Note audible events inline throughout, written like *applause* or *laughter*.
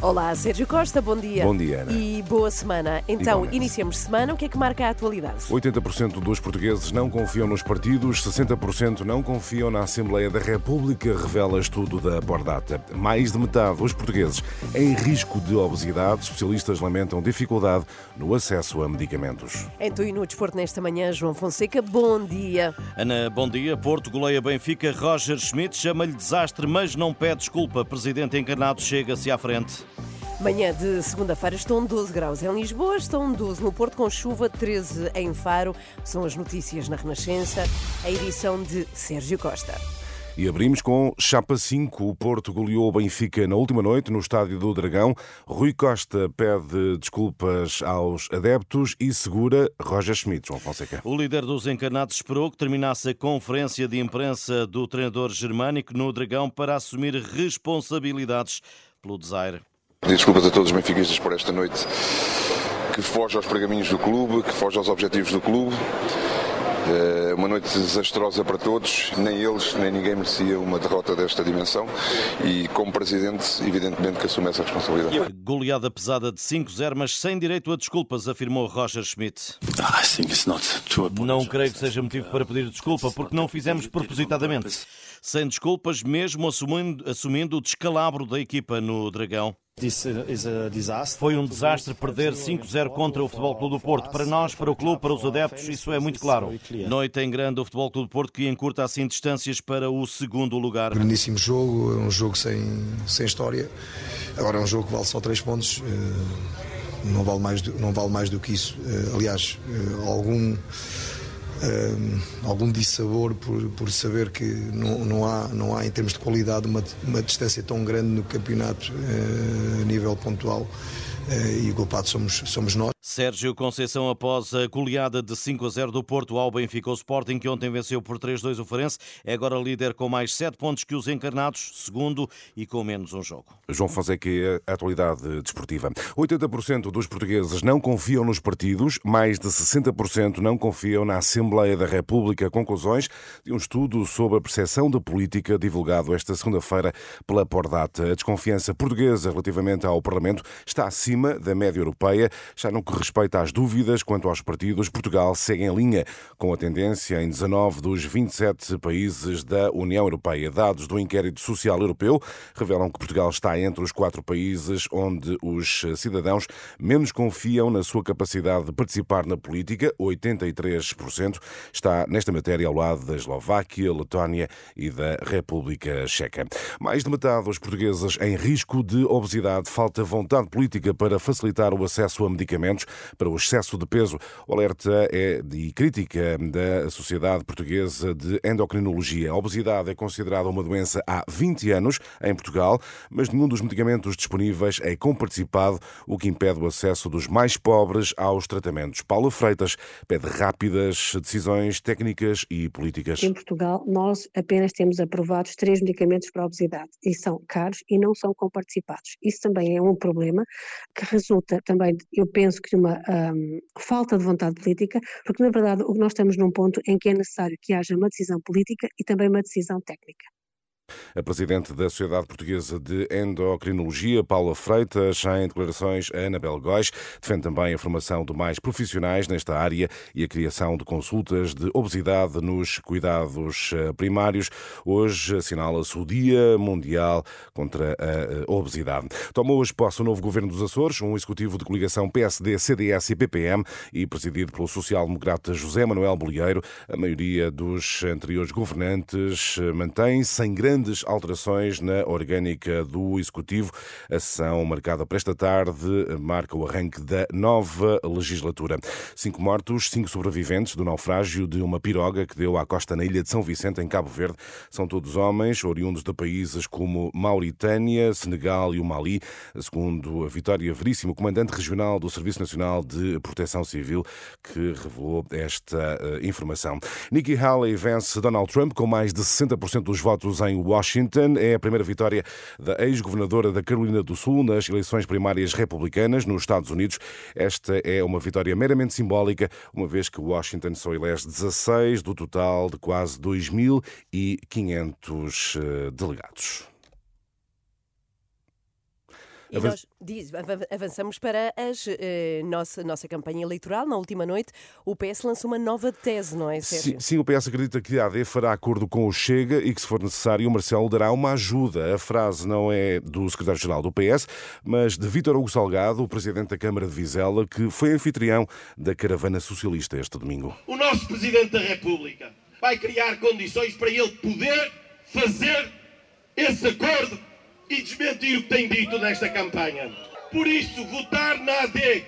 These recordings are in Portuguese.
Olá, Sérgio Costa, bom dia. Bom dia, Ana. E boa semana. Então, Igualmente. iniciamos semana. O que é que marca a atualidade? 80% dos portugueses não confiam nos partidos, 60% não confiam na Assembleia da República, revela estudo da Bordata. Mais de metade dos portugueses em risco de obesidade. Especialistas lamentam dificuldade no acesso a medicamentos. Então, e no desporto nesta manhã, João Fonseca, bom dia. Ana, bom dia. Porto goleia Benfica. Roger Schmidt chama-lhe desastre, mas não pede desculpa. Presidente encarnado chega-se à frente. Manhã de segunda-feira estão 12 graus em Lisboa, estão 12 no Porto com chuva, 13 em Faro. São as notícias na Renascença, a edição de Sérgio Costa. E abrimos com Chapa 5. O Porto goleou o Benfica na última noite no Estádio do Dragão. Rui Costa pede desculpas aos adeptos e segura Roger Schmidt. João Fonseca. O líder dos encarnados esperou que terminasse a conferência de imprensa do treinador germânico no Dragão para assumir responsabilidades pelo desaire. Pedir desculpas a todos os benfiquistas por esta noite que foge aos pergaminhos do clube, que foge aos objetivos do clube. É uma noite desastrosa para todos, nem eles, nem ninguém merecia uma derrota desta dimensão e, como Presidente, evidentemente que assume essa responsabilidade. Goleada pesada de 5-0, mas sem direito a desculpas, afirmou Roger Schmidt. Não creio que seja motivo para pedir desculpa, porque não fizemos propositadamente. Sem desculpas, mesmo assumindo, assumindo o descalabro da equipa no Dragão. Foi um desastre perder 5-0 contra o Futebol Clube do Porto. Para nós, para o clube, para os adeptos, isso é muito claro. Noite em grande o Futebol Clube do Porto que encurta assim distâncias para o segundo lugar. Grandíssimo jogo, é um jogo sem, sem história. Agora é um jogo que vale só 3 pontos. eh, Não vale mais do, não vale mais do que isso. Eh, Aliás, eh, algum algum dissabor por, por saber que não, não, há, não há, em termos de qualidade, uma, uma distância tão grande no campeonato eh, a nível pontual eh, e o culpado somos, somos nós. Sérgio Conceição, após a goleada de 5 a 0 do Porto ao Benfica, o Sporting, que ontem venceu por 3-2 o Farense, é agora líder com mais 7 pontos que os encarnados, segundo e com menos um jogo. João Fonseca, a atualidade desportiva. 80% dos portugueses não confiam nos partidos, mais de 60% não confiam na Assembleia da República. Conclusões de um estudo sobre a percepção da política divulgado esta segunda-feira pela Pordata. A desconfiança portuguesa relativamente ao Parlamento está acima da média europeia. Já que respeita às dúvidas quanto aos partidos, Portugal segue em linha com a tendência em 19 dos 27 países da União Europeia. Dados do inquérito social europeu revelam que Portugal está entre os quatro países onde os cidadãos menos confiam na sua capacidade de participar na política. 83% está nesta matéria ao lado da Eslováquia, Letónia e da República Checa. Mais de metade dos portugueses em risco de obesidade. Falta vontade política para facilitar o acesso a medicamentos para o excesso de peso. O alerta é de crítica da Sociedade Portuguesa de Endocrinologia. A obesidade é considerada uma doença há 20 anos em Portugal, mas nenhum dos medicamentos disponíveis é comparticipado, o que impede o acesso dos mais pobres aos tratamentos. Paula Freitas pede rápidas decisões técnicas e políticas. Em Portugal, nós apenas temos aprovados três medicamentos para a obesidade e são caros e não são comparticipados. Isso também é um problema que resulta também, eu penso que uma hum, falta de vontade política, porque na verdade nós estamos num ponto em que é necessário que haja uma decisão política e também uma decisão técnica. A presidente da Sociedade Portuguesa de Endocrinologia, Paula Freitas, em declarações a Anabel Góis, defende também a formação de mais profissionais nesta área e a criação de consultas de obesidade nos cuidados eh, primários. Hoje assinala-se o Dia Mundial contra a eh, Obesidade. Tomou hoje posse o novo governo dos Açores, um executivo de coligação PSD, CDS e PPM e presidido pelo social-democrata José Manuel Bolieiro. A maioria dos anteriores governantes eh, mantém sem grande grandes alterações na orgânica do Executivo. A sessão marcada para esta tarde marca o arranque da nova legislatura. Cinco mortos, cinco sobreviventes do naufrágio de uma piroga que deu à costa na ilha de São Vicente, em Cabo Verde. São todos homens, oriundos de países como Mauritânia, Senegal e o Mali, segundo a Vitória Veríssimo, comandante regional do Serviço Nacional de Proteção Civil, que revelou esta uh, informação. Nikki Haley vence Donald Trump com mais de 60% dos votos em Washington. É a primeira vitória da ex-governadora da Carolina do Sul nas eleições primárias republicanas nos Estados Unidos. Esta é uma vitória meramente simbólica, uma vez que Washington só elege 16 do total de quase 2.500 eh, delegados. E nós diz, avançamos para a eh, nossa, nossa campanha eleitoral. Na última noite, o PS lançou uma nova tese, não é, Sérgio? Sim, sim, o PS acredita que a AD fará acordo com o Chega e que, se for necessário, o Marcelo dará uma ajuda. A frase não é do secretário-geral do PS, mas de Vítor Hugo Salgado, o presidente da Câmara de Vizela, que foi anfitrião da caravana socialista este domingo. O nosso presidente da República vai criar condições para ele poder fazer esse acordo e desmentir o que tem dito nesta campanha. Por isso, votar na AD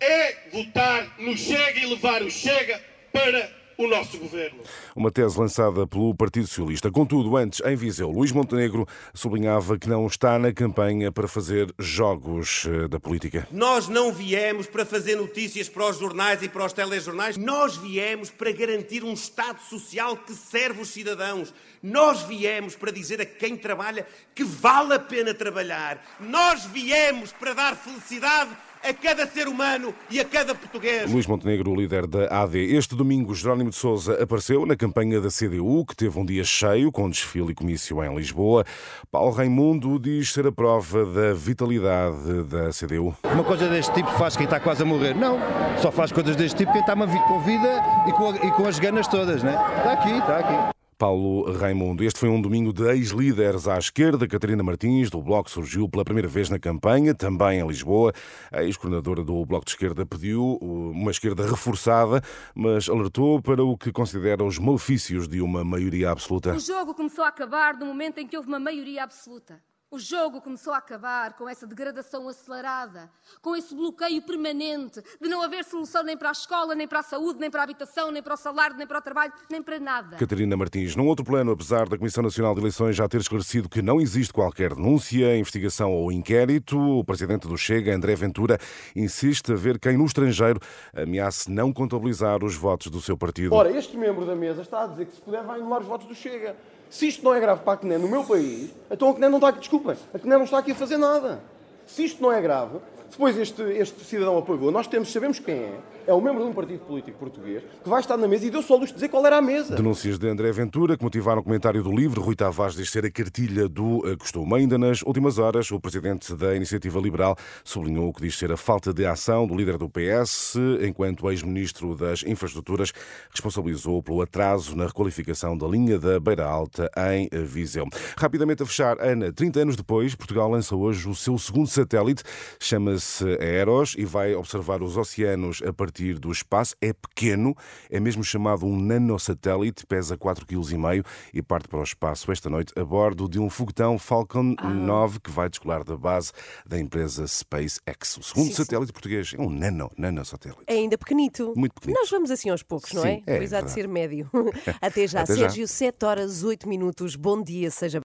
é votar no Chega e levar o Chega para o nosso governo. Uma tese lançada pelo Partido Socialista. Contudo, antes, em Viseu, Luís Montenegro sublinhava que não está na campanha para fazer jogos eh, da política. Nós não viemos para fazer notícias para os jornais e para os telejornais. Nós viemos para garantir um Estado social que serve os cidadãos. Nós viemos para dizer a quem trabalha que vale a pena trabalhar. Nós viemos para dar felicidade a cada ser humano e a cada português. Luís Montenegro, líder da AD. Este domingo, Jerónimo de Sousa apareceu na campanha da CDU, que teve um dia cheio, com desfile e comício em Lisboa. Paulo Raimundo diz ser a prova da vitalidade da CDU. Uma coisa deste tipo faz quem está quase a morrer. Não, só faz coisas deste tipo quem está com vida e com, e com as ganas todas, né? Está aqui, está aqui. Paulo Raimundo. Este foi um domingo de ex-líderes à esquerda. Catarina Martins, do Bloco, surgiu pela primeira vez na campanha, também em Lisboa. A ex-coordenadora do Bloco de Esquerda pediu uh, uma esquerda reforçada, mas alertou para o que considera os malefícios de uma maioria absoluta. O jogo começou a acabar no momento em que houve uma maioria absoluta. O jogo começou a acabar com essa degradação acelerada, com esse bloqueio permanente de não haver solução nem para a escola, nem para a saúde, nem para a habitação, nem para o salário, nem para o trabalho, nem para nada. Catarina Martins, num outro plano, apesar da Comissão Nacional de Eleições já ter esclarecido que não existe qualquer denúncia, investigação ou inquérito, o presidente do Chega, André Ventura, insiste a ver quem no estrangeiro ameace não contabilizar os votos do seu partido. Ora, este membro da mesa está a dizer que se puder vai anular os votos do Chega. Se isto não é grave para a CNE no meu país, então a CNE não está aqui, desculpem, a CNE não está aqui a fazer nada. Se isto não é grave, depois este, este cidadão apagou, nós temos, sabemos quem é, é o membro de um partido político português que vai estar na mesa e deu só luz de dizer qual era a mesa. Denúncias de André Ventura que motivaram o comentário do livro. Rui Tavares diz ser a cartilha do eh, costume. Ainda nas últimas horas, o presidente da Iniciativa Liberal sublinhou o que diz ser a falta de ação do líder do PS, enquanto ex-ministro das Infraestruturas responsabilizou pelo atraso na requalificação da linha da Beira Alta em Viseu. Rapidamente a fechar, Ana, 30 anos depois, Portugal lança hoje o seu segundo satélite, chama-se Aeros e vai observar os oceanos a partir do espaço. É pequeno, é mesmo chamado um nanosatélite, pesa 4,5 kg e parte para o espaço esta noite a bordo de um foguetão Falcon ah. 9 que vai descolar da base da empresa SpaceX. O segundo sim, satélite sim. português é um nano, nanosatélite. É ainda pequenito. Muito pequenito. Nós vamos assim aos poucos, não é? é há de ser médio. *laughs* Até já. Até Sérgio, já. 7 horas 8 minutos. Bom dia, seja